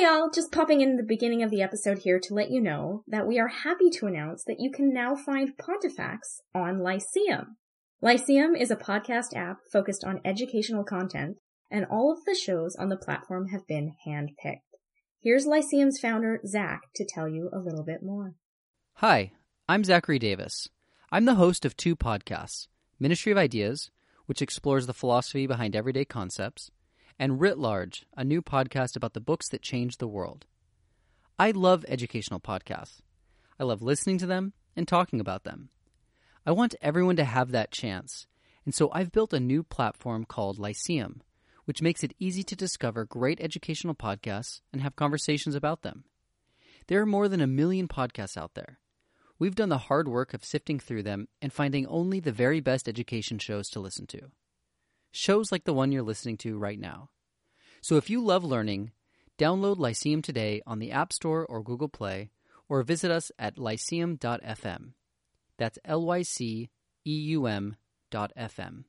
Hey y'all, just popping in the beginning of the episode here to let you know that we are happy to announce that you can now find Pontifex on Lyceum. Lyceum is a podcast app focused on educational content, and all of the shows on the platform have been handpicked. Here's Lyceum's founder, Zach, to tell you a little bit more. Hi, I'm Zachary Davis. I'm the host of two podcasts Ministry of Ideas, which explores the philosophy behind everyday concepts, and Writ Large, a new podcast about the books that changed the world. I love educational podcasts. I love listening to them and talking about them. I want everyone to have that chance, and so I've built a new platform called Lyceum, which makes it easy to discover great educational podcasts and have conversations about them. There are more than a million podcasts out there. We've done the hard work of sifting through them and finding only the very best education shows to listen to shows like the one you're listening to right now. So if you love learning, download Lyceum today on the App Store or Google Play, or visit us at lyceum.fm. That's L Y C E U M dot FM.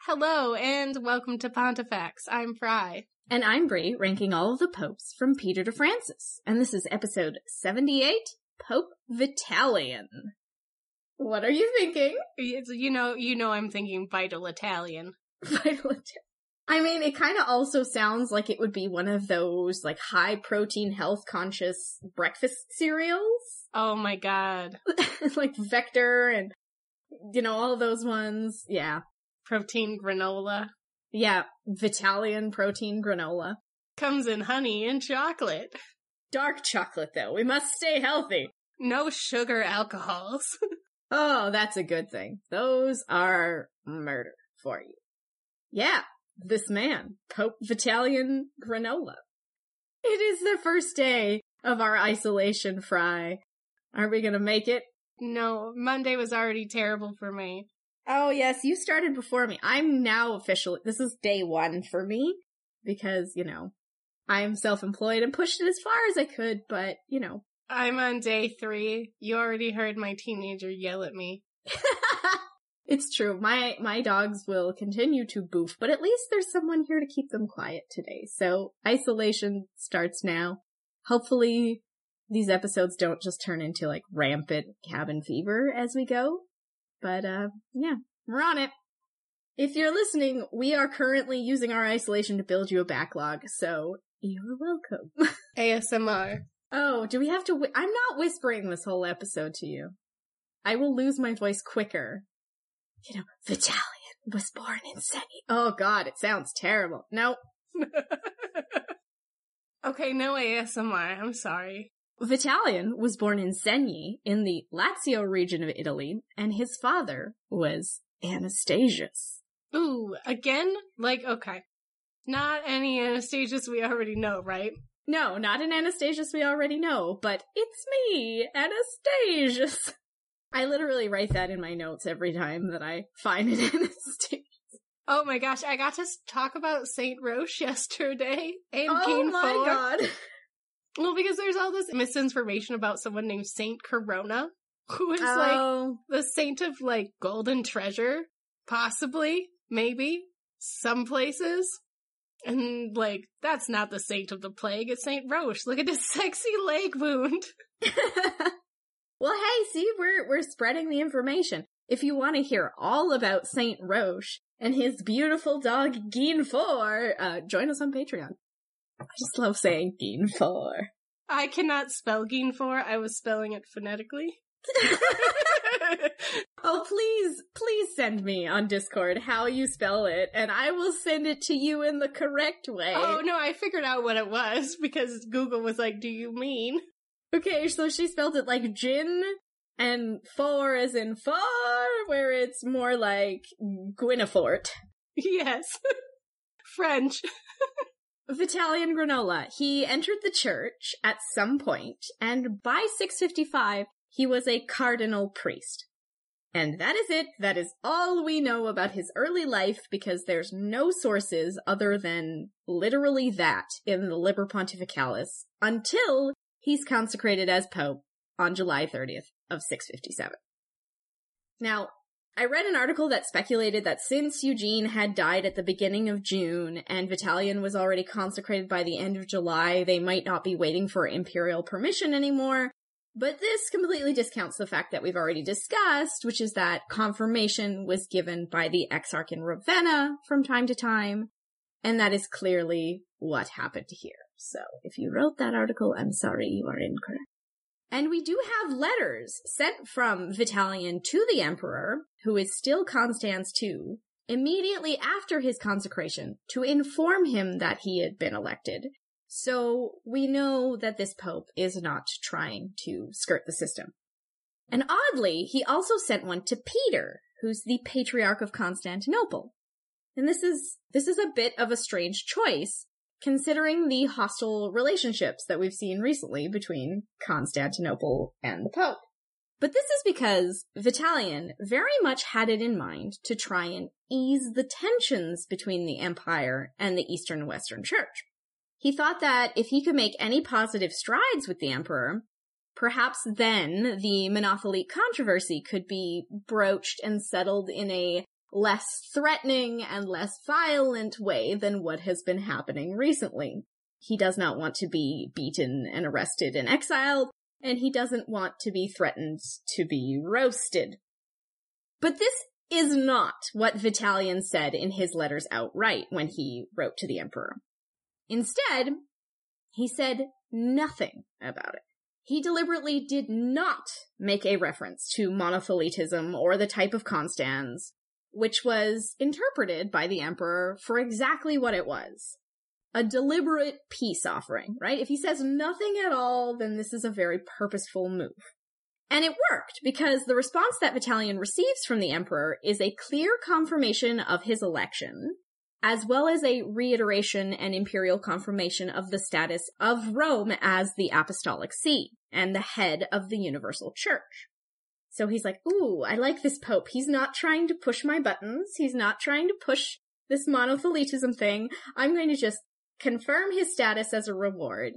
Hello and welcome to Pontifex. I'm Fry. And I'm Brie, ranking all of the popes from Peter to Francis. And this is episode 78, Pope Vitalian. What are you thinking? It's, you know, you know, I'm thinking vital Italian. Vital Italian. I mean, it kind of also sounds like it would be one of those, like, high protein, health conscious breakfast cereals. Oh my god. like Vector and, you know, all those ones. Yeah. Protein granola. Yeah. Vitalian protein granola. Comes in honey and chocolate. Dark chocolate, though. We must stay healthy. No sugar alcohols. Oh, that's a good thing. Those are murder for you. Yeah, this man, Pope Vitalian Granola. It is the first day of our isolation fry. Are we gonna make it? no, Monday was already terrible for me. Oh yes, you started before me. I'm now officially, this is day one for me because, you know, I am self-employed and pushed it as far as I could, but, you know. I'm on day three. You already heard my teenager yell at me. it's true. My, my dogs will continue to boof, but at least there's someone here to keep them quiet today. So isolation starts now. Hopefully these episodes don't just turn into like rampant cabin fever as we go. But, uh, yeah, we're on it. If you're listening, we are currently using our isolation to build you a backlog, so you're welcome. ASMR. oh, do we have to? Whi- I'm not whispering this whole episode to you. I will lose my voice quicker. You know, Vitalian was born in Segni. Oh god, it sounds terrible. No, okay, no ASMR. I'm sorry. Vitalian was born in Segni in the Lazio region of Italy, and his father was Anastasius. Ooh, again? Like, okay. Not any Anastasius we already know, right? No, not an Anastasius we already know, but it's me, Anastasius. I literally write that in my notes every time that I find an Anastasius. Oh my gosh, I got to talk about Saint Roche yesterday and Oh my Four. god. Well, because there's all this misinformation about someone named Saint Corona, who is like Oh, the saint of like golden treasure, possibly, maybe, some places. And like, that's not the saint of the plague, it's Saint Roche. Look at his sexy leg wound. well, hey, see, we're we're spreading the information. If you want to hear all about Saint Roche and his beautiful dog Guinefort, uh, join us on Patreon. I just love saying Guinefort. I cannot spell Ginfor, I was spelling it phonetically. oh, please, please send me on Discord how you spell it, and I will send it to you in the correct way. oh no, I figured out what it was because Google was like, do you mean? Okay, so she spelled it like gin and for as in far, where it's more like Guinefort. Yes. French. Vitalian Granola. He entered the church at some point, and by 655, he was a cardinal priest. And that is it. That is all we know about his early life because there's no sources other than literally that in the Liber Pontificalis until he's consecrated as Pope on July 30th of 657. Now, I read an article that speculated that since Eugene had died at the beginning of June and Vitalian was already consecrated by the end of July, they might not be waiting for imperial permission anymore. But this completely discounts the fact that we've already discussed, which is that confirmation was given by the Exarch in Ravenna from time to time, and that is clearly what happened here. So if you wrote that article, I'm sorry, you are incorrect. And we do have letters sent from Vitalian to the emperor, who is still Constans II, immediately after his consecration to inform him that he had been elected. So we know that this pope is not trying to skirt the system. And oddly, he also sent one to Peter, who's the patriarch of Constantinople. And this is, this is a bit of a strange choice considering the hostile relationships that we've seen recently between Constantinople and the Pope. But this is because Vitalian very much had it in mind to try and ease the tensions between the Empire and the Eastern and Western Church. He thought that if he could make any positive strides with the Emperor, perhaps then the Monothelite controversy could be broached and settled in a less threatening and less violent way than what has been happening recently. He does not want to be beaten and arrested and exiled, and he doesn't want to be threatened to be roasted. But this is not what Vitalian said in his letters outright when he wrote to the emperor. Instead, he said nothing about it. He deliberately did not make a reference to monothelitism or the type of Constans, which was interpreted by the emperor for exactly what it was. A deliberate peace offering, right? If he says nothing at all, then this is a very purposeful move. And it worked because the response that Vitalian receives from the emperor is a clear confirmation of his election, as well as a reiteration and imperial confirmation of the status of Rome as the apostolic see and the head of the universal church. So he's like, ooh, I like this Pope. He's not trying to push my buttons. He's not trying to push this monothelitism thing. I'm going to just confirm his status as a reward.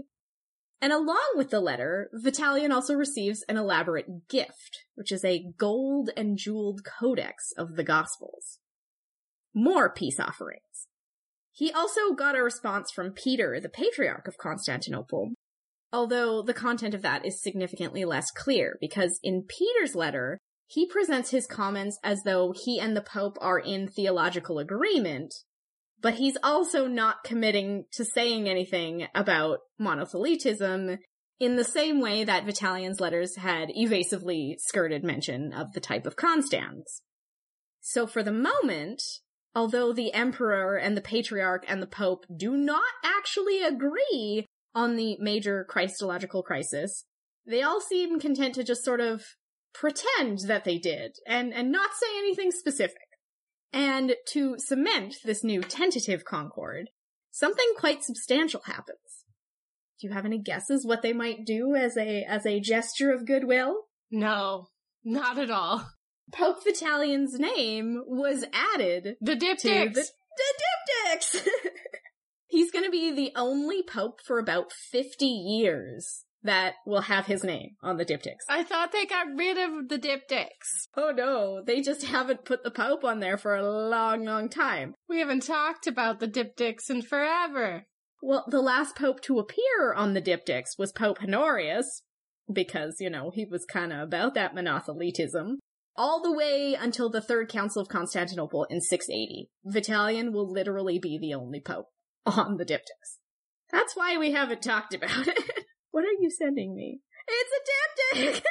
And along with the letter, Vitalian also receives an elaborate gift, which is a gold and jeweled codex of the Gospels. More peace offerings. He also got a response from Peter, the Patriarch of Constantinople, Although the content of that is significantly less clear because in Peter's letter, he presents his comments as though he and the Pope are in theological agreement, but he's also not committing to saying anything about monothelitism in the same way that Vitalian's letters had evasively skirted mention of the type of Constans. So for the moment, although the Emperor and the Patriarch and the Pope do not actually agree on the major Christological crisis, they all seem content to just sort of pretend that they did and, and not say anything specific. And to cement this new tentative concord, something quite substantial happens. Do you have any guesses what they might do as a, as a gesture of goodwill? No, not at all. Pope Vitalian's name was added The diptychs. the, the diptychs! He's going to be the only pope for about 50 years that will have his name on the diptychs. I thought they got rid of the diptychs. Oh no, they just haven't put the pope on there for a long, long time. We haven't talked about the diptychs in forever. Well, the last pope to appear on the diptychs was Pope Honorius, because, you know, he was kind of about that monothelitism. All the way until the Third Council of Constantinople in 680. Vitalian will literally be the only pope on the diptychs. That's why we haven't talked about it. what are you sending me? It's a diptych!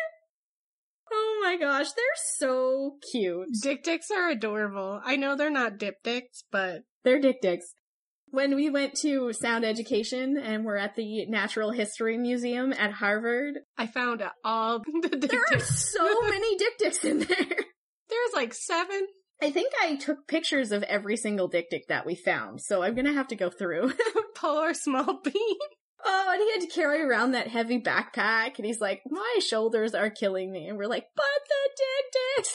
oh my gosh, they're so cute. Diptychs are adorable. I know they're not diptychs, but They're diptychs. When we went to sound education and we're at the Natural History Museum at Harvard, I found all the diptychs. there are so many diptychs in there. There's like seven. I think I took pictures of every single diptych that we found, so I'm gonna have to go through. Poor small bean. oh, and he had to carry around that heavy backpack, and he's like, my shoulders are killing me. And we're like, but the diptychs!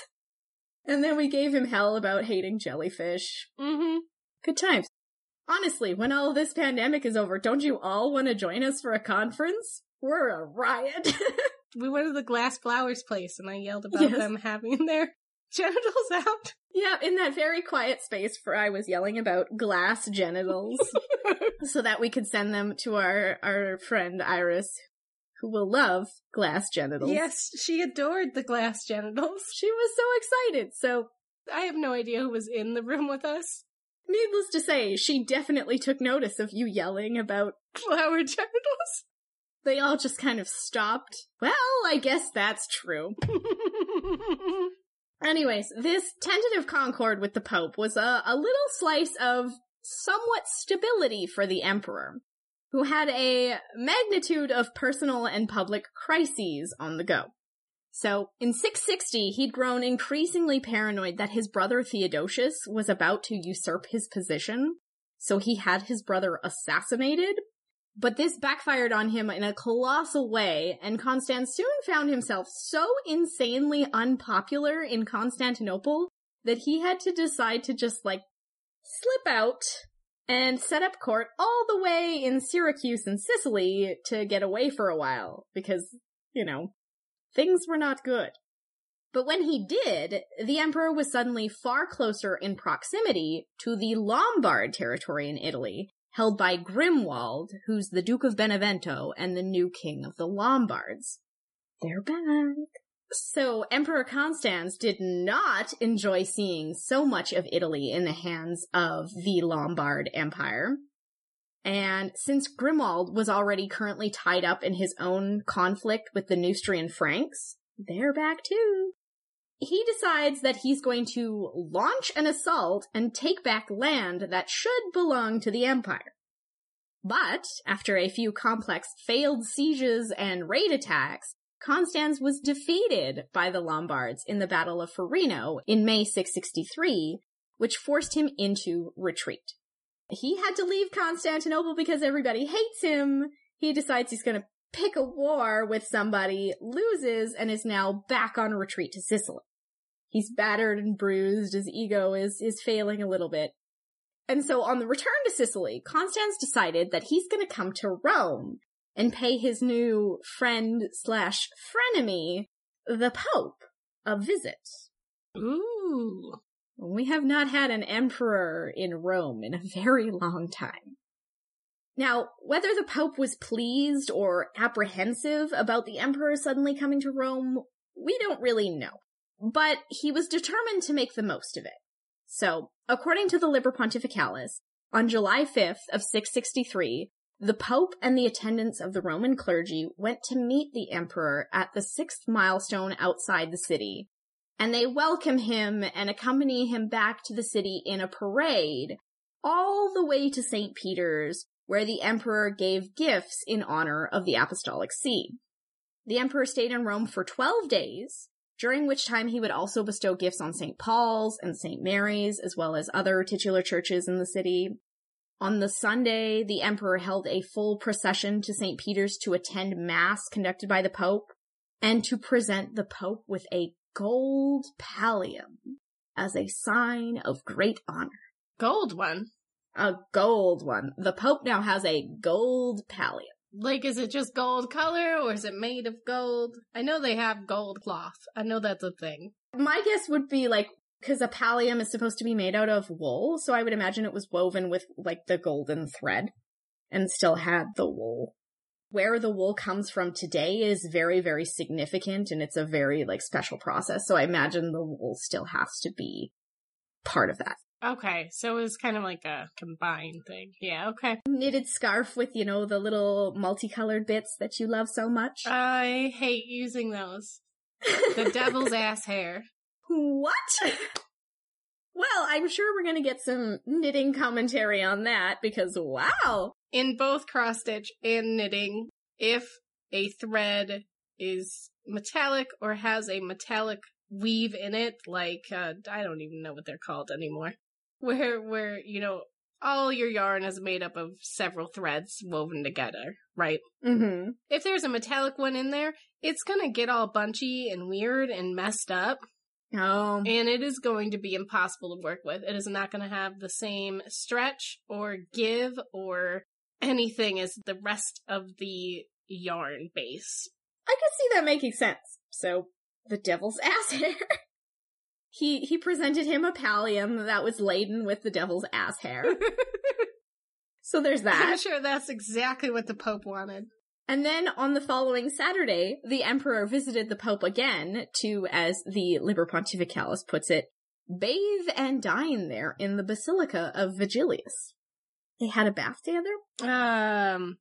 And then we gave him hell about hating jellyfish. Mm-hmm. Good times. Honestly, when all this pandemic is over, don't you all want to join us for a conference? We're a riot. We went to the Glass Flowers place and I yelled about Yes. them having their genitals out. Yeah, in that very quiet space I was yelling about glass genitals so that we could send them to our, our friend Iris, who will love glass genitals. yes, she adored the glass genitals. She was so excited. So, I have no idea who was in the room with us. needless to say, she definitely took notice of you yelling about Flower genitals. they all just kind of stopped. Well, I guess that's true. Anyways, this tentative concord with the Pope was a, a little slice of somewhat stability for the Emperor, who had a magnitude of personal and public crises on the go. So, in 660, he'd grown increasingly paranoid that his brother Theodosius was about to usurp his position, so he had his brother assassinated, but this backfired on him in a colossal way, and Constans soon found himself so insanely unpopular in Constantinople that he had to decide to just like slip out and set up court all the way in Syracuse and Sicily to get away for a while because, you know, things were not good. But when he did, the emperor was suddenly far closer in proximity to the Lombard territory in Italy, held by Grimoald, who's the Duke of Benevento and the new king of the Lombards. They're back. So Emperor Constans did not enjoy seeing so much of Italy in the hands of the Lombard Empire. And since Grimoald was already currently tied up in his own conflict with the Neustrian Franks, they're back too. He decides that he's going to launch an assault and take back land that should belong to the Empire. But, after a few complex failed sieges and raid attacks, Constans was defeated by the Lombards in the Battle of Forino in May 663, which forced him into retreat. He had to leave Constantinople because everybody hates him. He decides he's going to pick a war with somebody, loses, and is now back on retreat to Sicily. He's battered and bruised. His ego is, is failing a little bit. And so on the return to Sicily, Constans decided that he's going to come to Rome and pay his new friend slash frenemy, the Pope, a visit. Ooh. We have not had an emperor in Rome in a very long time. Now, whether the Pope was pleased or apprehensive about the emperor suddenly coming to Rome, we don't really know. But he was determined to make the most of it. So, according to the Liber Pontificalis, on July 5th of 663, the Pope and the attendants of the Roman clergy went to meet the emperor at the sixth milestone outside the city, and they welcome him and accompany him back to the city in a parade, all the way to St. Peter's, where the emperor gave gifts in honor of the Apostolic See. The emperor stayed in Rome for 12 days, during which time he would also bestow gifts on St. Paul's and St. Mary's, as well as other titular churches in the city. On the Sunday, the emperor held a full procession to St. Peter's to attend mass conducted by the Pope and to present the Pope with a gold pallium as a sign of great honor. Gold one. A gold one. The Pope now has a gold pallium. Like, is it just gold color or is it made of gold? I know they have gold cloth. I know that's a thing. My guess would be like, because a pallium is supposed to be made out of wool, so I would imagine it was woven with like the golden thread and still had the wool. Where the wool comes from today is very, very significant and it's a very like special process. So I imagine the wool still has to be part of that. Okay, so it was kind of like a combined thing. Yeah, okay. Knitted scarf with, you know, the little multicolored bits that you love so much. I hate using those. The devil's ass hair. What? Well, I'm sure we're gonna get some knitting commentary on that because wow. In both cross stitch and knitting, if a thread is metallic or has a metallic weave in it, like uh, I don't even know what they're called anymore, where where you know all your yarn is made up of several threads woven together, right? Mm-hmm. If there's a metallic one in there, it's gonna get all bunchy and weird and messed up, Oh. and it is going to be impossible to work with. It is not going to have the same stretch or give or anything as the rest of the yarn base. I could see that making sense. So, the devil's ass hair. He he presented him a pallium that was laden with the devil's ass hair. so there's that. I'm sure that's exactly what the Pope wanted. And then on the following Saturday, the emperor visited the pope again to, as the Liber Pontificalis puts it, bathe and dine there in the Basilica of Vigilius. They had a bath together. Um,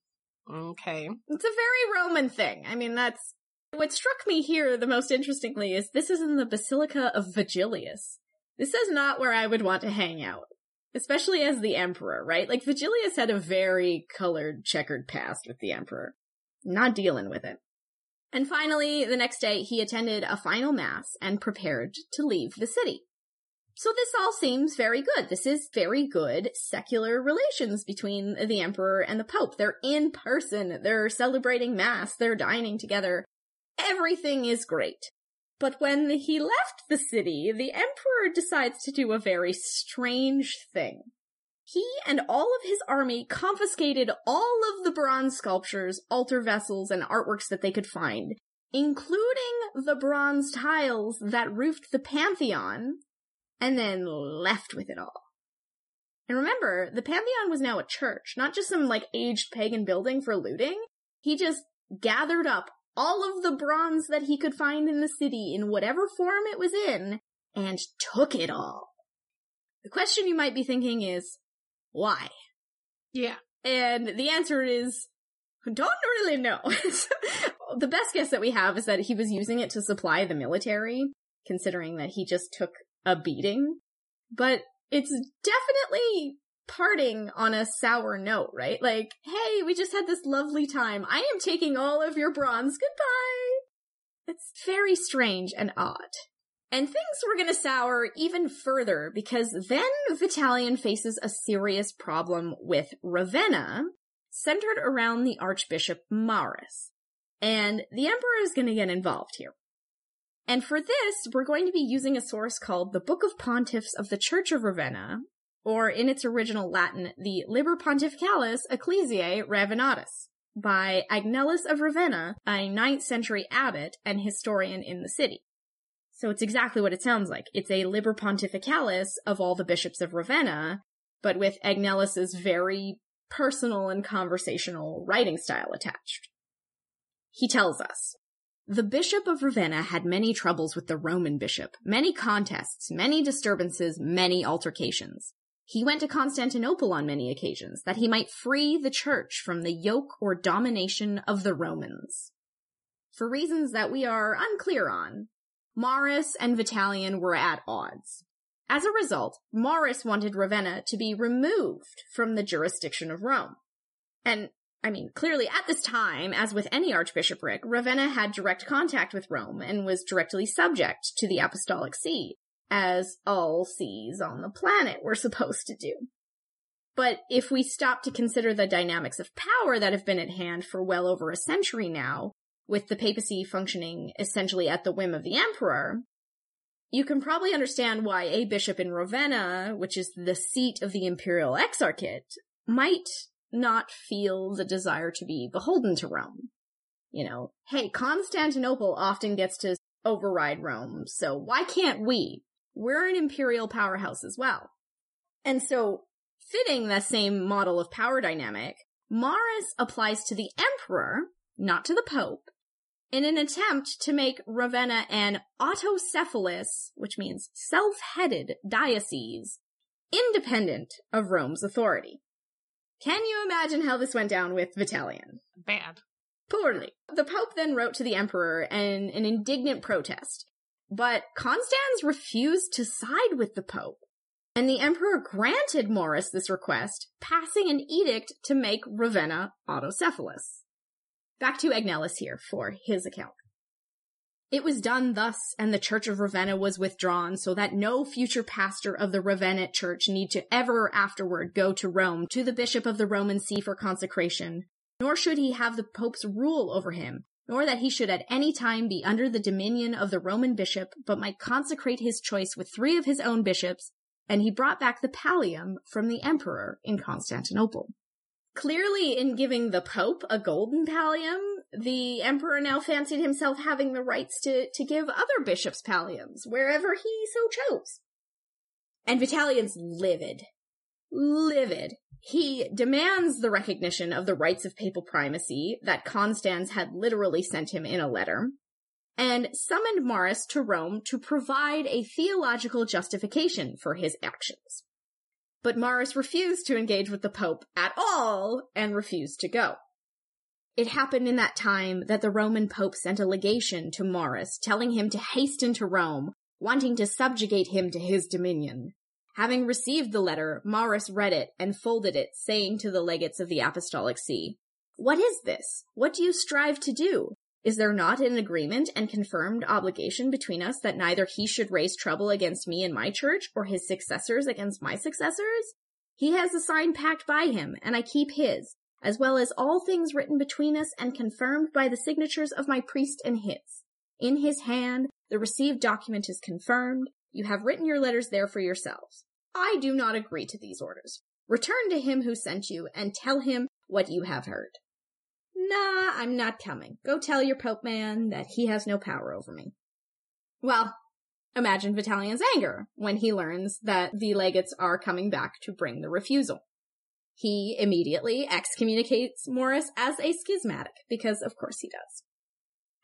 okay. It's a very Roman thing. I mean, that's what struck me here the most interestingly is this is in the Basilica of Vigilius. This is not where I would want to hang out, especially as the emperor, right? Like Vigilius had a very colored, checkered past with the emperor. Not dealing with it. And finally, the next day, he attended a final mass and prepared to leave the city. So this all seems very good. This is very good secular relations between the emperor and the pope. They're in person. They're celebrating mass. They're dining together. Everything is great. But when he left the city, the emperor decides to do a very strange thing. He and all of his army confiscated all of the bronze sculptures, altar vessels, and artworks that they could find, including the bronze tiles that roofed the Pantheon, and then left with it all. And remember, the Pantheon was now a church, not just some like aged pagan building for looting. He just gathered up all of the bronze that he could find in the city in whatever form it was in and took it all. The question you might be thinking is, why? Yeah. And the answer is, don't really know. the best guess that we have is that he was using it to supply the military, considering that he just took a beating. But it's definitely parting on a sour note, right? Like, hey, we just had this lovely time. I am taking all of your bronze. Goodbye. It's very strange and odd. And things were gonna sour even further because then Vitalian faces a serious problem with Ravenna, centered around the Archbishop Maurus. And the Emperor is gonna get involved here. And for this, we're going to be using a source called the Book of Pontiffs of the Church of Ravenna, or in its original Latin, the Liber Pontificalis Ecclesiae Ravennatis, by Agnellus of Ravenna, a 9th century abbot and historian in the city. So it's exactly what it sounds like. It's a Liber Pontificalis of all the bishops of Ravenna, but with Agnellus's very personal and conversational writing style attached. He tells us, the Bishop of Ravenna had many troubles with the Roman bishop, many contests, many disturbances, many altercations. He went to Constantinople on many occasions that he might free the church from the yoke or domination of the Romans. For reasons that we are unclear on, Maurus and Vitalian were at odds. As a result, Maurus wanted Ravenna to be removed from the jurisdiction of Rome. And, I mean, clearly at this time, as with any archbishopric, Ravenna had direct contact with Rome and was directly subject to the apostolic see, as all sees on the planet were supposed to do. But if we stop to consider the dynamics of power that have been at hand for well over a century now, with the papacy functioning essentially at the whim of the emperor, you can probably understand why a bishop in Ravenna, which is the seat of the imperial exarchate, might not feel the desire to be beholden to Rome. You know, hey, Constantinople often gets to override Rome, so why can't we? We're an imperial powerhouse as well. And so, fitting the same model of power dynamic, Maurus applies to the emperor, not to the pope, in an attempt to make Ravenna an autocephalous, which means self-headed diocese, independent of Rome's authority. Can you imagine how this went down with Vitalian? Bad. Poorly. The Pope then wrote to the Emperor in an indignant protest, but Constans refused to side with the Pope, and the Emperor granted Maurus this request, passing an edict to make Ravenna autocephalous. Back to Agnellus here for his account. It was done thus, and the Church of Ravenna was withdrawn, so that no future pastor of the Ravenna Church need to ever afterward go to Rome to the bishop of the Roman see for consecration, nor should he have the Pope's rule over him, nor that he should at any time be under the dominion of the Roman bishop, but might consecrate his choice with three of his own bishops, and he brought back the pallium from the emperor in Constantinople. Clearly, in giving the Pope a golden pallium, the emperor now fancied himself having the rights to, to give other bishops palliums wherever he so chose. And Vitalian's livid. Livid. He demands the recognition of the rights of papal primacy that Constans had literally sent him in a letter, and summoned Maurus to Rome to provide a theological justification for his actions. But Maurus refused to engage with the Pope at all and refused to go. It happened in that time that the Roman Pope sent a legation to Maurus telling him to hasten to Rome, wanting to subjugate him to his dominion. Having received the letter, Maurus read it and folded it, saying to the legates of the Apostolic See, What is this? What do you strive to do? Is there not an agreement and confirmed obligation between us that neither he should raise trouble against me and my church, or his successors against my successors? He has a sign packed by him, and I keep his, as well as all things written between us and confirmed by the signatures of my priest and his. In his hand, the received document is confirmed. You have written your letters there for yourselves. I do not agree to these orders. Return to him who sent you and tell him what you have heard. Nah, I'm not coming. Go tell your Pope man that he has no power over me. Well, imagine Vitalian's anger when he learns that the legates are coming back to bring the refusal. He immediately excommunicates Maurus as a schismatic, because of course he does.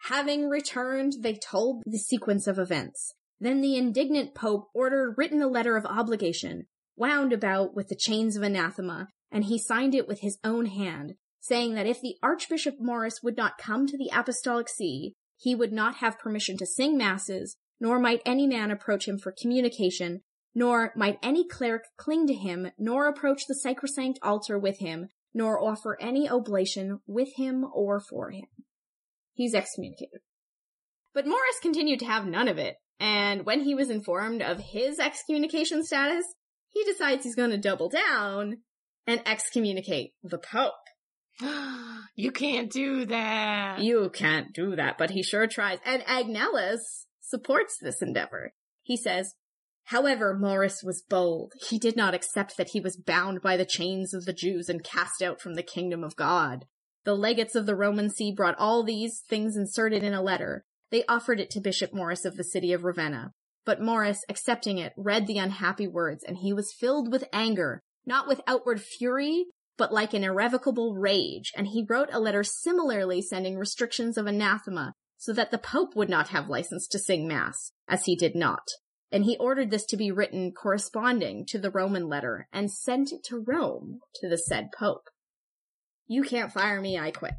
Having returned, they told the sequence of events. Then the indignant Pope ordered written a letter of obligation, wound about with the chains of anathema, and he signed it with his own hand, saying that if the Archbishop Maurus would not come to the Apostolic See, he would not have permission to sing masses, nor might any man approach him for communication, nor might any cleric cling to him, nor approach the sacrosanct altar with him, nor offer any oblation with him or for him. He's excommunicated. But Maurice continued to have none of it, and when he was informed of his excommunication status, he decides he's going to double down and excommunicate the Pope. you can't do that. You can't do that, but he sure tries. And Agnellus supports this endeavor. He says, However, Maurus was bold. He did not accept that he was bound by the chains of the Jews and cast out from the kingdom of God. The legates of the Roman see brought all these things inserted in a letter. They offered it to Bishop Maurus of the city of Ravenna. But Maurus, accepting it, read the unhappy words, and he was filled with anger, not with outward fury, but like an irrevocable rage, and he wrote a letter similarly sending restrictions of anathema so that the Pope would not have license to sing Mass, as he did not. And he ordered this to be written corresponding to the Roman letter and sent it to Rome to the said Pope. You can't fire me, I quit.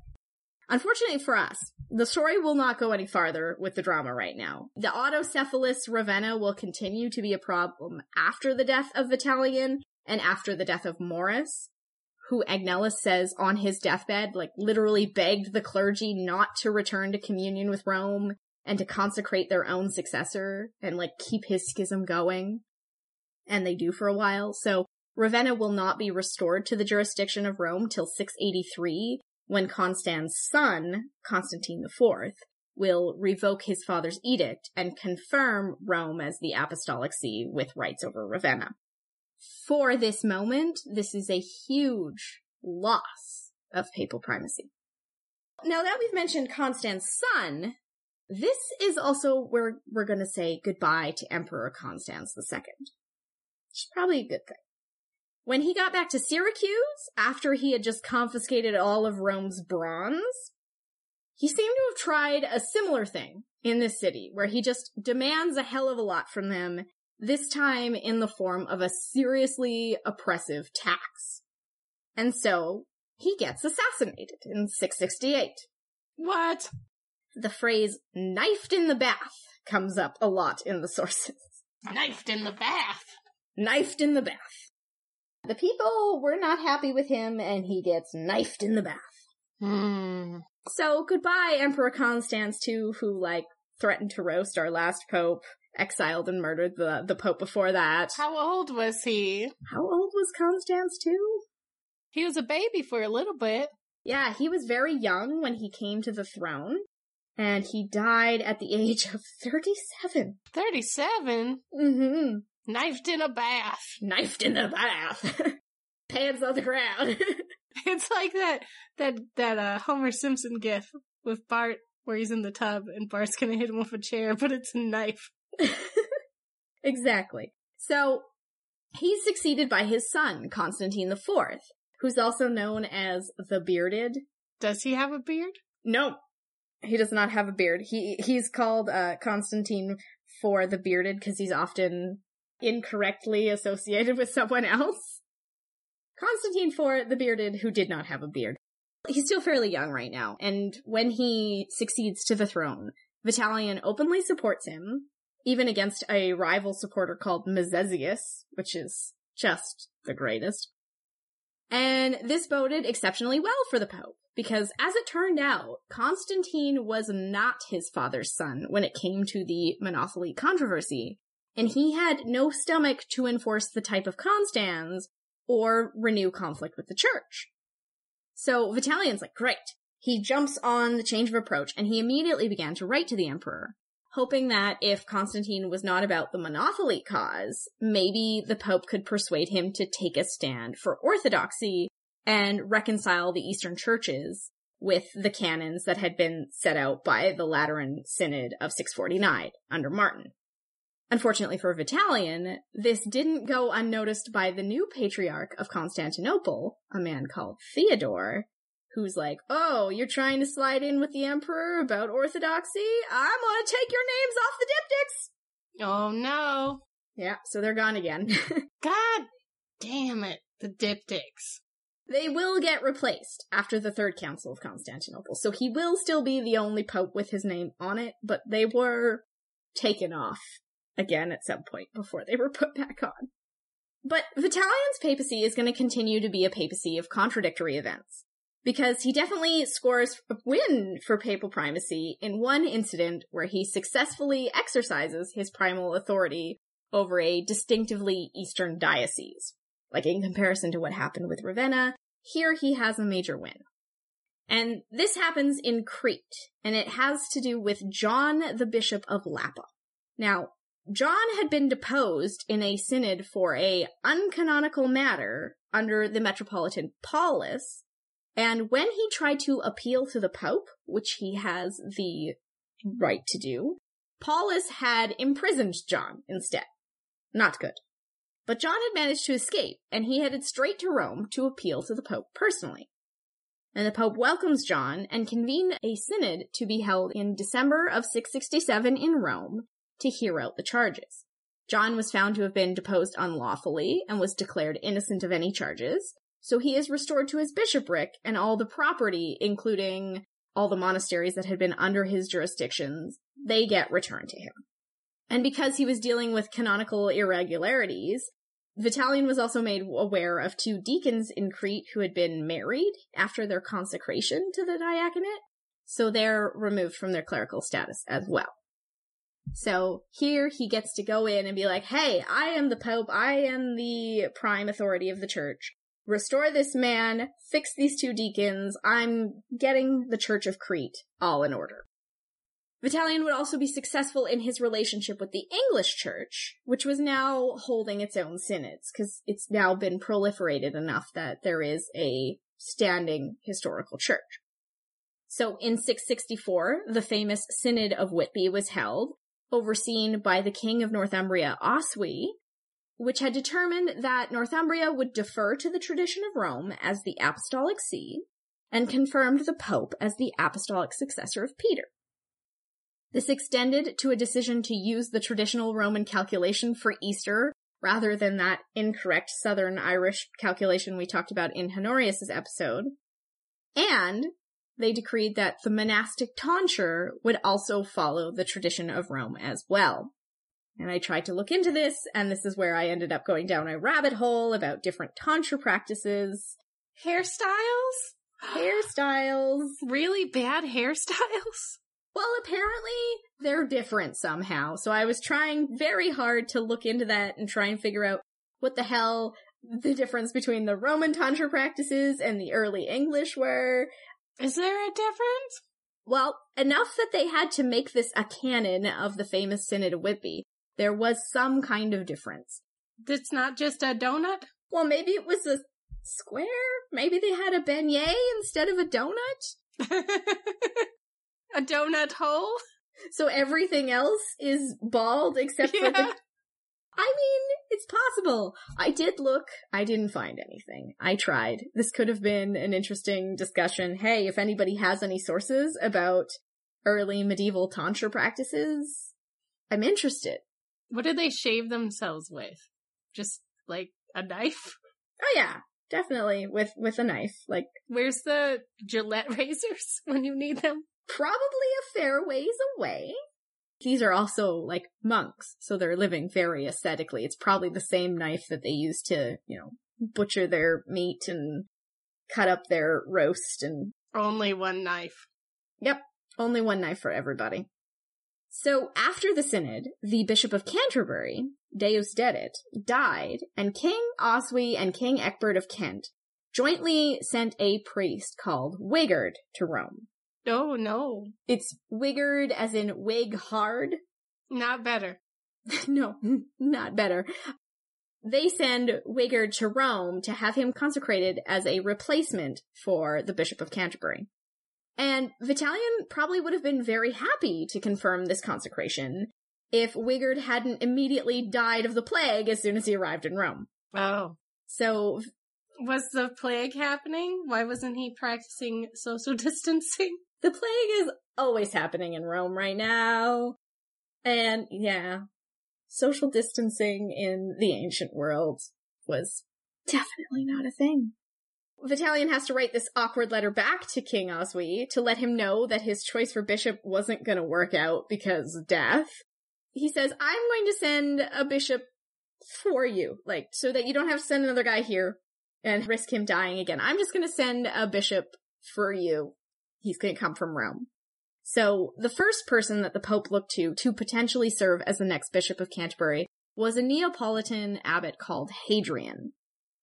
Unfortunately for us, the story will not go any farther with the drama right now. The autocephalous Ravenna will continue to be a problem after the death of Vitalian and after the death of Maurus, who Agnellus says on his deathbed, like literally begged the clergy not to return to communion with Rome and to consecrate their own successor and like keep his schism going. And they do for a while. So Ravenna will not be restored to the jurisdiction of Rome till 683 when Constan's son, Constantine IV, will revoke his father's edict and confirm Rome as the apostolic see with rights over Ravenna for this moment, this is a huge loss of papal primacy. Now that we've mentioned Constan's son, this is also where we're going to say goodbye to Emperor Constans II. Which is probably a good thing. When he got back to Syracuse, after he had just confiscated all of Rome's bronze, he seemed to have tried a similar thing in this city, where he just demands a hell of a lot from them this time in the form of a seriously oppressive tax. And so he gets assassinated in 668. What? The phrase knifed in the bath comes up a lot in the sources. Knifed in the bath. Knifed in the bath. The people were not happy with him and he gets knifed in the bath. Hmm. So goodbye, Emperor Constans II, who like threatened to roast our last pope exiled and murdered the, the Pope before that. How old was he? How old was Constans too? He was a baby for a little bit. Yeah, he was very young when he came to the throne, and he died at the age of 37. 37? Mm-hmm. Knifed in a bath. Knifed in the bath. Pants on the ground. it's like that, that, that, uh, Homer Simpson gif with Bart where he's in the tub and Bart's gonna hit him with a chair, but it's a knife. exactly. So he's succeeded by his son, Constantine IV, who's also known as the Bearded. Does he have a beard? No, he does not have a beard. He he's called uh, Constantine for the Bearded because he's often incorrectly associated with someone else. Constantine IV the Bearded, who did not have a beard. He's still fairly young right now, and when he succeeds to the throne, Vitalian openly supports him, even against a rival supporter called Mezesius, which is just the greatest. And this boded exceptionally well for the Pope, because as it turned out, Constantine was not his father's son when it came to the Monothelite controversy, and he had no stomach to enforce the type of constans or renew conflict with the church. So Vitalian's like, great. He jumps on the change of approach and he immediately began to write to the emperor, hoping that if Constantine was not about the Monothelite cause, maybe the Pope could persuade him to take a stand for orthodoxy and reconcile the Eastern churches with the canons that had been set out by the Lateran Synod of 649 under Martin. Unfortunately for Vitalian, this didn't go unnoticed by the new patriarch of Constantinople, a man called Theodore, who's like, Oh, you're trying to slide in with the emperor about orthodoxy? I'm gonna take your names off the diptychs! Oh no. Yeah, so they're gone again. God damn it. The diptychs. they will get replaced after the Third Council of Constantinople, so he will still be the only pope with his name on it, but they were taken off again at some point before they were put back on. But Vitalian's papacy is going to continue to be a papacy of contradictory events. Because he definitely scores a win for papal primacy in one incident where he successfully exercises his primal authority over a distinctively Eastern diocese. Like in comparison to what happened with Ravenna, here he has a major win. And this happens in Crete, and it has to do with John the Bishop of Lappa. Now, John had been deposed in a synod for a uncanonical matter under the Metropolitan Paulus, and when he tried to appeal to the Pope, which he has the right to do, Paulus had imprisoned John instead. Not good. But John had managed to escape, and he headed straight to Rome to appeal to the Pope personally. And the Pope welcomes John and convened a synod to be held in December of 667 in Rome to hear out the charges. John was found to have been deposed unlawfully and was declared innocent of any charges, so he is restored to his bishopric and all the property, including all the monasteries that had been under his jurisdictions, they get returned to him. And because he was dealing with canonical irregularities, Vitalian was also made aware of two deacons in Crete who had been married after their consecration to the diaconate, so they're removed from their clerical status as well. So here he gets to go in and be like, hey, I am the Pope, I am the prime authority of the church. Restore this man, fix these two deacons, I'm getting the Church of Crete all in order. Vitalian would also be successful in his relationship with the English church, which was now holding its own synods, because it's now been proliferated enough that there is a standing historical church. So in 664, the famous Synod of Whitby was held, overseen by the King of Northumbria, Oswy, which had determined that Northumbria would defer to the tradition of Rome as the apostolic see, and confirmed the Pope as the apostolic successor of Peter. This extended to a decision to use the traditional Roman calculation for Easter rather than that incorrect Southern Irish calculation we talked about in Honorius's episode. And they decreed that the monastic tonsure would also follow the tradition of Rome as well. And I tried to look into this, and this is where I ended up going down a rabbit hole about different tonsure practices. Hairstyles? Hairstyles. Really bad hairstyles? Well, apparently they're different somehow. So I was trying very hard to look into that and try and figure out what the hell the difference between the Roman tonsure practices and the early English were. Is there a difference? Well, enough that they had to make this a canon of the famous Synod of Whitby. There was some kind of difference. It's not just a donut? Well, maybe it was a square? Maybe they had a beignet instead of a donut? A donut hole? So everything else is bald except for the. I mean, it's possible. I did look. I didn't find anything. I tried. This could have been an interesting discussion. Hey, if anybody has any sources about early medieval tantra practices, I'm interested. What did they shave themselves with? Just like a knife? Oh yeah, definitely with with a knife. Like Where's the Gillette razors when you need them? probably a fair ways away. These are also like monks, so they're living very aesthetically. It's probably the same knife that they use to, you know, butcher their meat and cut up their roast and Only one knife. Yep, only one knife for everybody. So after the synod, the Bishop of Canterbury, Deus Dedit, died, and King Oswy and King Ecbert of Kent jointly sent a priest called Wighard to Rome. Oh no. It's Wighard as in wig hard. Not better. no, not better. They send Wighard to Rome to have him consecrated as a replacement for the Bishop of Canterbury. And Vitalian probably would have been very happy to confirm this consecration if Wighard hadn't immediately died of the plague as soon as he arrived in Rome. Oh. So, Was the plague happening? Why wasn't he practicing social distancing? The plague is always happening in Rome right now. And yeah, social distancing in the ancient world was definitely not a thing. Vitalian has to write this awkward letter back to King Oswy to let him know that his choice for bishop wasn't going to work out because death. He says, I'm going to send a bishop for you, like, so that you don't have to send another guy here and risk him dying again. I'm just going to send a bishop for you. He's going to come from Rome. So the first person that the Pope looked to to potentially serve as the next Bishop of Canterbury was a Neapolitan abbot called Hadrian.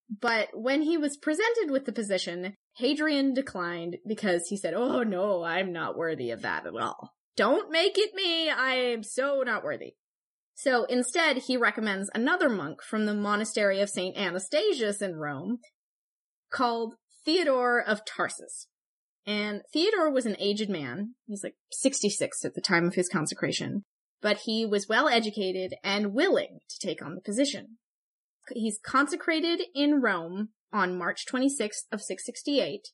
But when he was presented with the position, Hadrian declined because he said, Oh no, I'm not worthy of that at all. Don't make it me. I am so not worthy. So instead, he recommends another monk from the monastery of St. Anastasius in Rome called Theodore of Tarsus. And Theodore was an aged man. He's like 66 at the time of his consecration, but he was well educated and willing to take on the position. He's consecrated in Rome on March 26th of 668.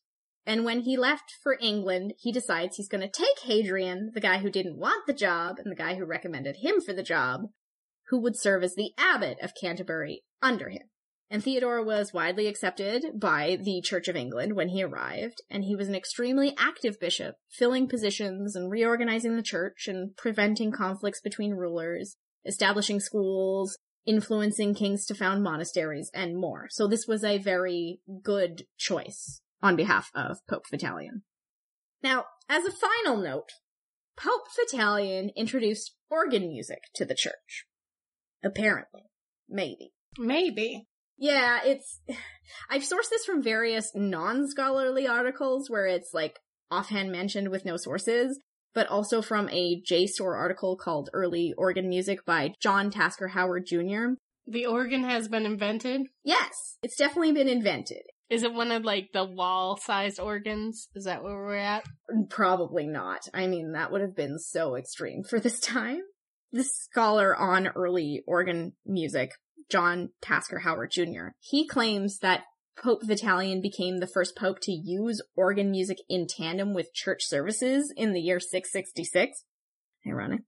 And when he left for England, he decides he's going to take Hadrian, the guy who didn't want the job and the guy who recommended him for the job, who would serve as the abbot of Canterbury under him. And Theodore was widely accepted by the Church of England when he arrived, and he was an extremely active bishop, filling positions and reorganizing the church and preventing conflicts between rulers, establishing schools, influencing kings to found monasteries, and more. So this was a very good choice on behalf of Pope Vitalian. Now, as a final note, Pope Vitalian introduced organ music to the church. Apparently. Maybe. Maybe. Yeah, it's. I've sourced this from various non scholarly articles where it's like offhand mentioned with no sources, but also from a JSTOR article called Early Organ Music by John Tasker Howard Jr. The organ has been invented. Yes, it's definitely been invented. Is it one of like the wall sized organs? Is that where we're at? Probably not. I mean, that would have been so extreme for this time. This scholar on early organ music, John Tasker Howard Jr., he claims that Pope Vitalian became the first pope to use organ music in tandem with church services in the year 666. Ironic.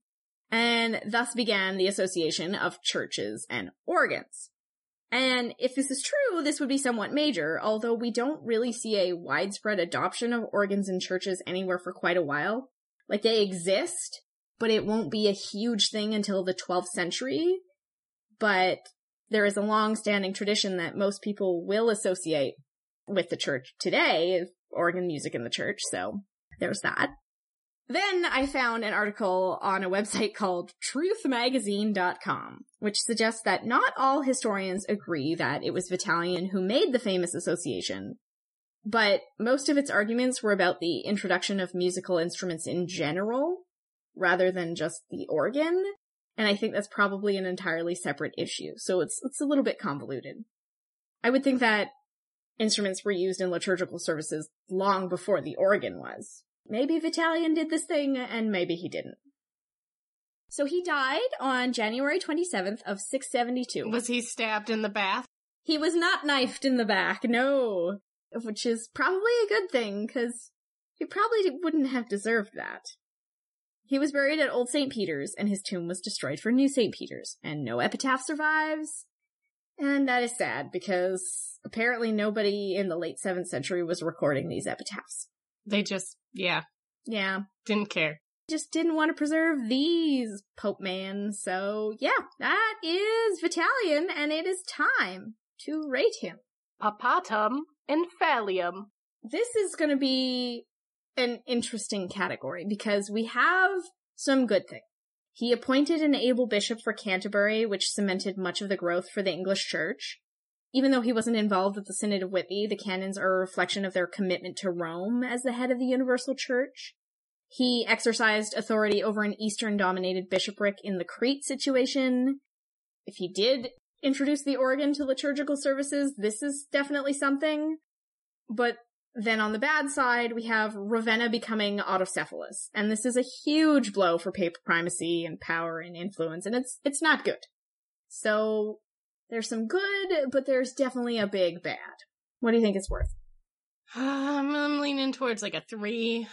And thus began the association of churches and organs. And if this is true, this would be somewhat major, although we don't really see a widespread adoption of organs in churches anywhere for quite a while. Like they exist, but it won't be a huge thing until the 12th century. But there is a long-standing tradition that most people will associate with the church today, organ music in the church, so there's that. Then I found an article on a website called truthmagazine.com, which suggests that not all historians agree that it was Vitalian who made the famous association, but most of its arguments were about the introduction of musical instruments in general, rather than just the organ, and I think that's probably an entirely separate issue, so it's, it's a little bit convoluted. I would think that instruments were used in liturgical services long before the organ was. maybe Vitalian did this thing and maybe he didn't. So he died on January 27th of 672. Was he stabbed in the bath? He was not knifed in the back, no. Which is probably a good thing, because he probably wouldn't have deserved that. He was buried at Old St. Peter's, and his tomb was destroyed for New St. Peter's, and no epitaph survives. And that is sad, because apparently nobody in the late 7th century was recording these epitaphs. They just, yeah, Yeah, didn't care. just didn't want to preserve these, Pope man. So yeah, that is Vitalian, and it is time to rate him. Papatum infallium. This is going to be an interesting category because we have some good things. He appointed an able bishop for Canterbury, which cemented much of the growth for the English church. Even though he wasn't involved with the Synod of Whitby, the canons are a reflection of their commitment to Rome as the head of the universal church. He exercised authority over an Eastern dominated bishopric in the Crete situation. If he did introduce the organ to liturgical services, this is definitely something. But then on the bad side, we have Ravenna becoming autocephalous. And this is a huge blow for papal primacy and power and influence, and it's it's not good. So there's some good, but there's definitely a big bad. What do you think it's worth? Um, I'm leaning towards like a three.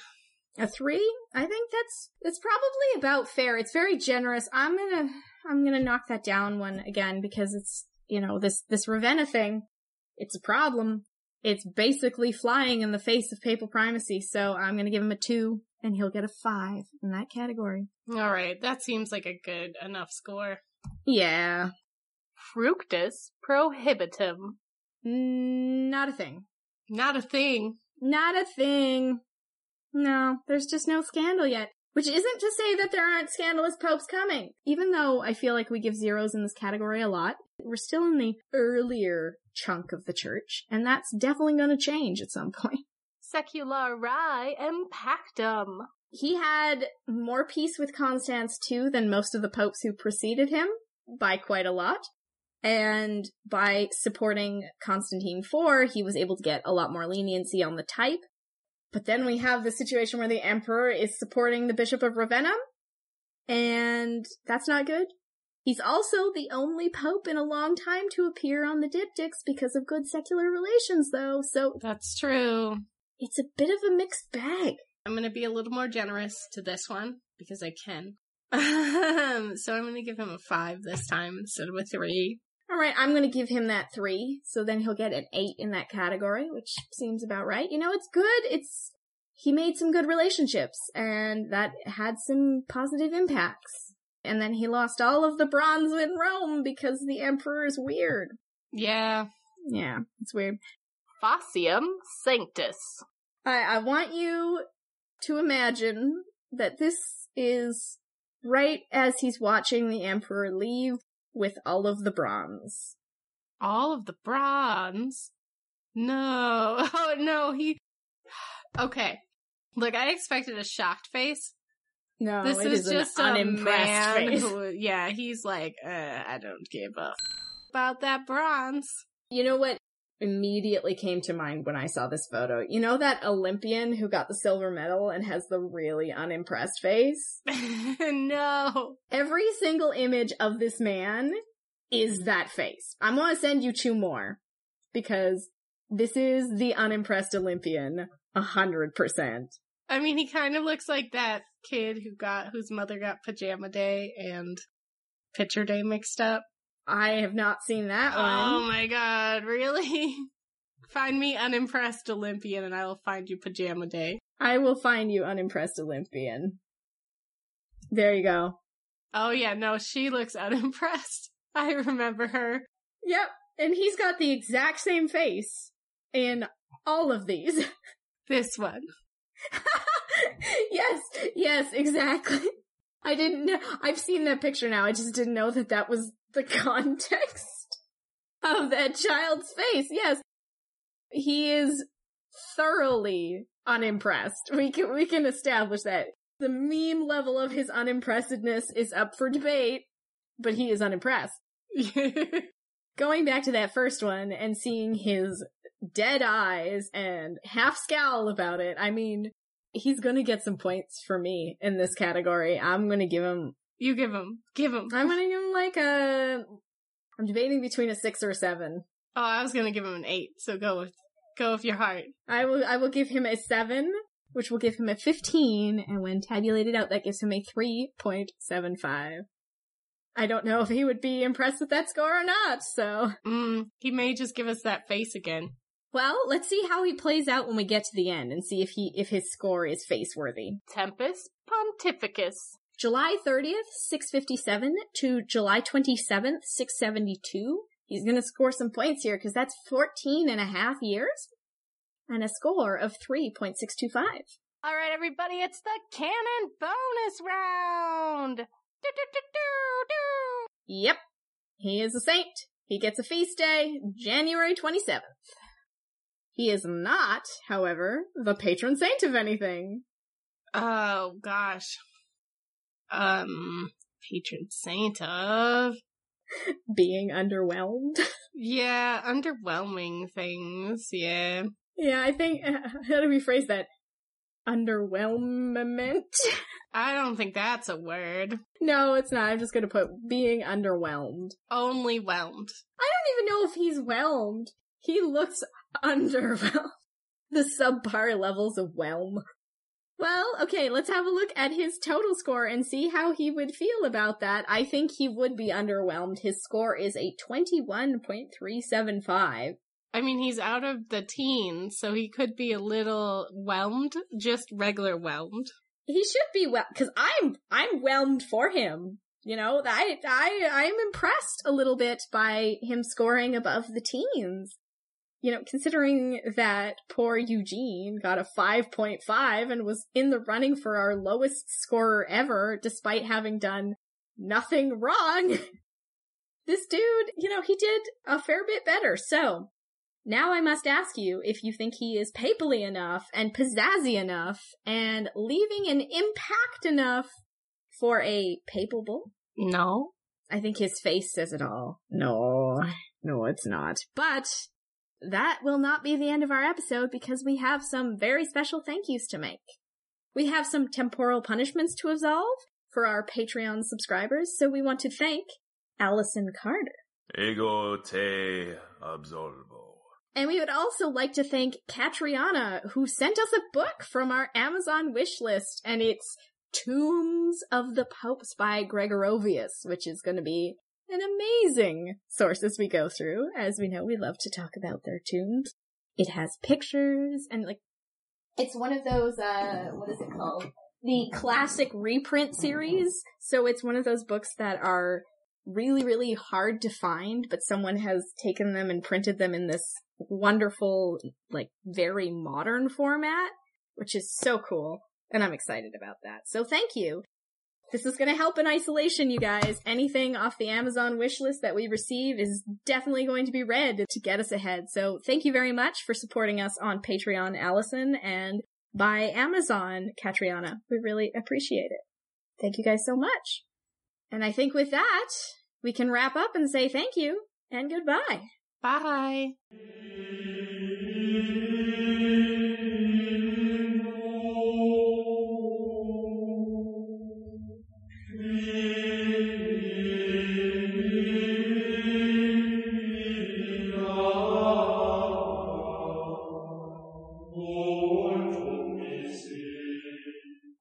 A three? I think that's it's probably about fair. It's very generous. I'm gonna I'm gonna knock that down one again because it's you know this this Ravenna thing. It's a problem. It's basically flying in the face of papal primacy. So I'm gonna give him a two, and he'll get a five in that category. All right, that seems like a good enough score. Yeah, Fructus prohibitum. Mm, not a thing. Not a thing. Not a thing. No, there's just no scandal yet. Which isn't to say that there aren't scandalous popes coming. Even though I feel like we give zeros in this category a lot, we're still in the earlier chunk of the church, and that's definitely going to change at some point. Seculari impactum. He had more peace with Constans II than most of the popes who preceded him by quite a lot. And by supporting Constantine IV, he was able to get a lot more leniency on the type. But then we have the situation where the emperor is supporting the Bishop of Ravenna, and that's not good. He's also the only pope in a long time to appear on the diptychs because of good secular relations, though, so That's true. it's a bit of a mixed bag. I'm going to be a little more generous to this one because I can. Um, so I'm going to give him a five this time instead of a three. Alright, I'm gonna give him that three, so then he'll get an eight in that category, which seems about right. You know, it's good, it's, he made some good relationships, and that had some positive impacts. And then he lost all of the bronze in Rome because the emperor is weird. Yeah. Yeah, it's weird. Facium sanctus. I, I want you to imagine that this is right as he's watching the emperor leave with all of the bronze. All of the bronze. No. Oh no, he. Okay. Look, I expected a shocked face. No, this it is, an just an unimpressed man face. who, yeah, he's like, uh, I don't give a f- about that bronze. You know what immediately came to mind when I saw this photo? You know that Olympian who got the silver medal and has the really unimpressed face? no. Every single image of this man is that face. I'm gonna send you two more because this is the unimpressed Olympian a hundred percent. I mean, he kind of looks like that kid who got whose mother got pajama day and picture day mixed up. I have not seen that Oh one. my god, really? Find me unimpressed Olympian and I will find you pajama day. I will find you unimpressed Olympian. There you go. Oh yeah, no, she looks unimpressed. I remember her. Yep. And he's got the exact same face in all of these. This one. yes, yes, exactly. I didn't know. I've seen that picture now. I just didn't know that that was the context of that child's face. Yes. He is thoroughly unimpressed. We can, we can establish that. The meme level of his unimpressedness is up for debate, but he is unimpressed. Going back to that first one and seeing his dead eyes and half scowl about it, I mean, he's gonna get some points for me in this category. I'm gonna give him, You give him. Give him. I'm gonna give him like a, I'm debating between a six or a seven. Oh, I was gonna give him an eight, so go with go with your heart. I will, I will give him a seven, which will give him a 15, and when tabulated out, that gives him a 3.75. I don't know if he would be impressed with that score or not, so. Mm, he may just give us that face again. Well, let's see how he plays out when we get to the end and see if he, if his score is face worthy. Tempest Pontificus. July 30th, 657 to July 27th, 672. He's gonna score some points here because that's 14 and a half years and a score of 3.625. All right, everybody, it's the canon bonus round. Do, do, do, do, do. Yep. He is a saint. He gets a feast day, January 27th. He is not, however, the patron saint of anything. Oh gosh. Um, patron saint of Being underwhelmed. yeah, underwhelming things. Yeah. yeah, I think, how do we phrase that? Underwhelmment? I don't think that's a word. No, it's not. I'm just gonna put being underwhelmed. Only whelmed. I don't even know if he's whelmed. He looks underwhelmed. The subpar levels of whelm. Well, okay, let's have a look at his total score and see how he would feel about that. I think he would be underwhelmed. His score is a 21.375. I mean, he's out of the teens, so he could be a little whelmed, just regular whelmed. He should be well, cause I'm, I'm whelmed for him. You know, I, I, I'm impressed a little bit by him scoring above the teens. You know, considering that poor Eugene got a 5.5 and was in the running for our lowest scorer ever, despite having done nothing wrong. this dude, you know, he did a fair bit better. So, now I must ask you if you think he is papally enough and pizzazzy enough and leaving an impact enough for a papal bull. No. I think his face says it all. No, no, it's not. But that will not be the end of our episode because we have some very special thank yous to make. We have some temporal punishments to absolve for our Patreon subscribers, so we want to thank Allison Carter. Ego te absolvo. And we would also like to thank Catriona, who sent us a book from our Amazon wish list, and it's Tombs of the Popes by Gregorovius, which is going to be an amazing source as we go through. As we know, we love to talk about their tombs. It has pictures and like, it's one of those, uh, what is it called? The classic reprint series. So it's one of those books that are really, really hard to find, but someone has taken them and printed them in this wonderful, like very modern format, which is so cool. And I'm excited about that. So thank you. This is to help in isolation, you guys. Anything off the Amazon wish list that we receive is definitely going to be read to get us ahead. So thank you very much for supporting us on Patreon, Allison, and by Amazon, Catriona. We really appreciate it. Thank you guys so much. And I think with that, we can wrap up and say thank you and goodbye. Bye.